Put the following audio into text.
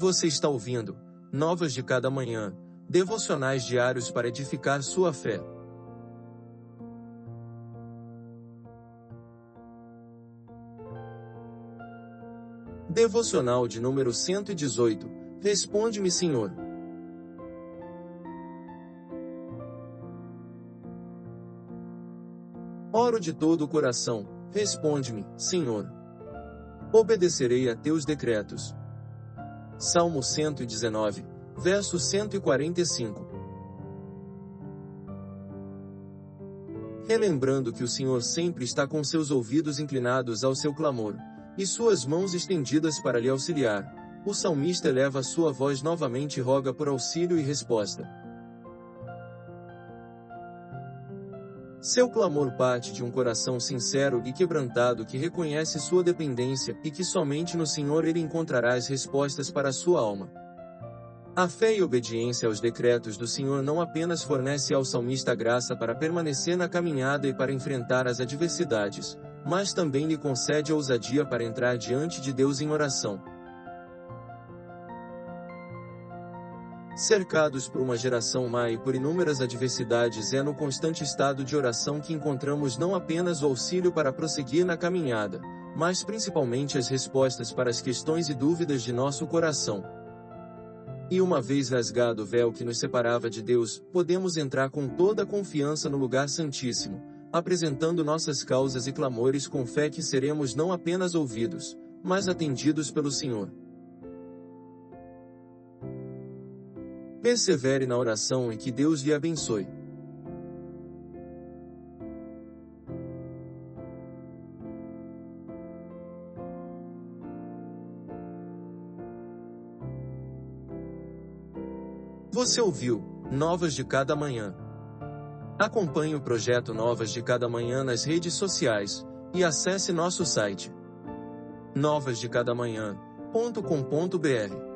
Você está ouvindo Novas de Cada Manhã, devocionais diários para edificar sua fé. Devocional de número 118. Responde-me, Senhor. Oro de todo o coração, responde-me, Senhor. Obedecerei a teus decretos. Salmo 119, verso 145. Relembrando que o Senhor sempre está com seus ouvidos inclinados ao seu clamor, e suas mãos estendidas para lhe auxiliar, o salmista eleva sua voz novamente e roga por auxílio e resposta. Seu clamor parte de um coração sincero e quebrantado que reconhece sua dependência e que somente no Senhor ele encontrará as respostas para sua alma. A fé e obediência aos decretos do Senhor não apenas fornece ao salmista graça para permanecer na caminhada e para enfrentar as adversidades, mas também lhe concede ousadia para entrar diante de Deus em oração. Cercados por uma geração má e por inúmeras adversidades, é no constante estado de oração que encontramos não apenas o auxílio para prosseguir na caminhada, mas principalmente as respostas para as questões e dúvidas de nosso coração. E uma vez rasgado o véu que nos separava de Deus, podemos entrar com toda a confiança no lugar santíssimo, apresentando nossas causas e clamores com fé que seremos não apenas ouvidos, mas atendidos pelo Senhor. Persevere na oração e que Deus lhe abençoe. Você ouviu Novas de Cada Manhã. Acompanhe o projeto Novas de Cada Manhã nas redes sociais e acesse nosso site novasdecadamanhã.com.br.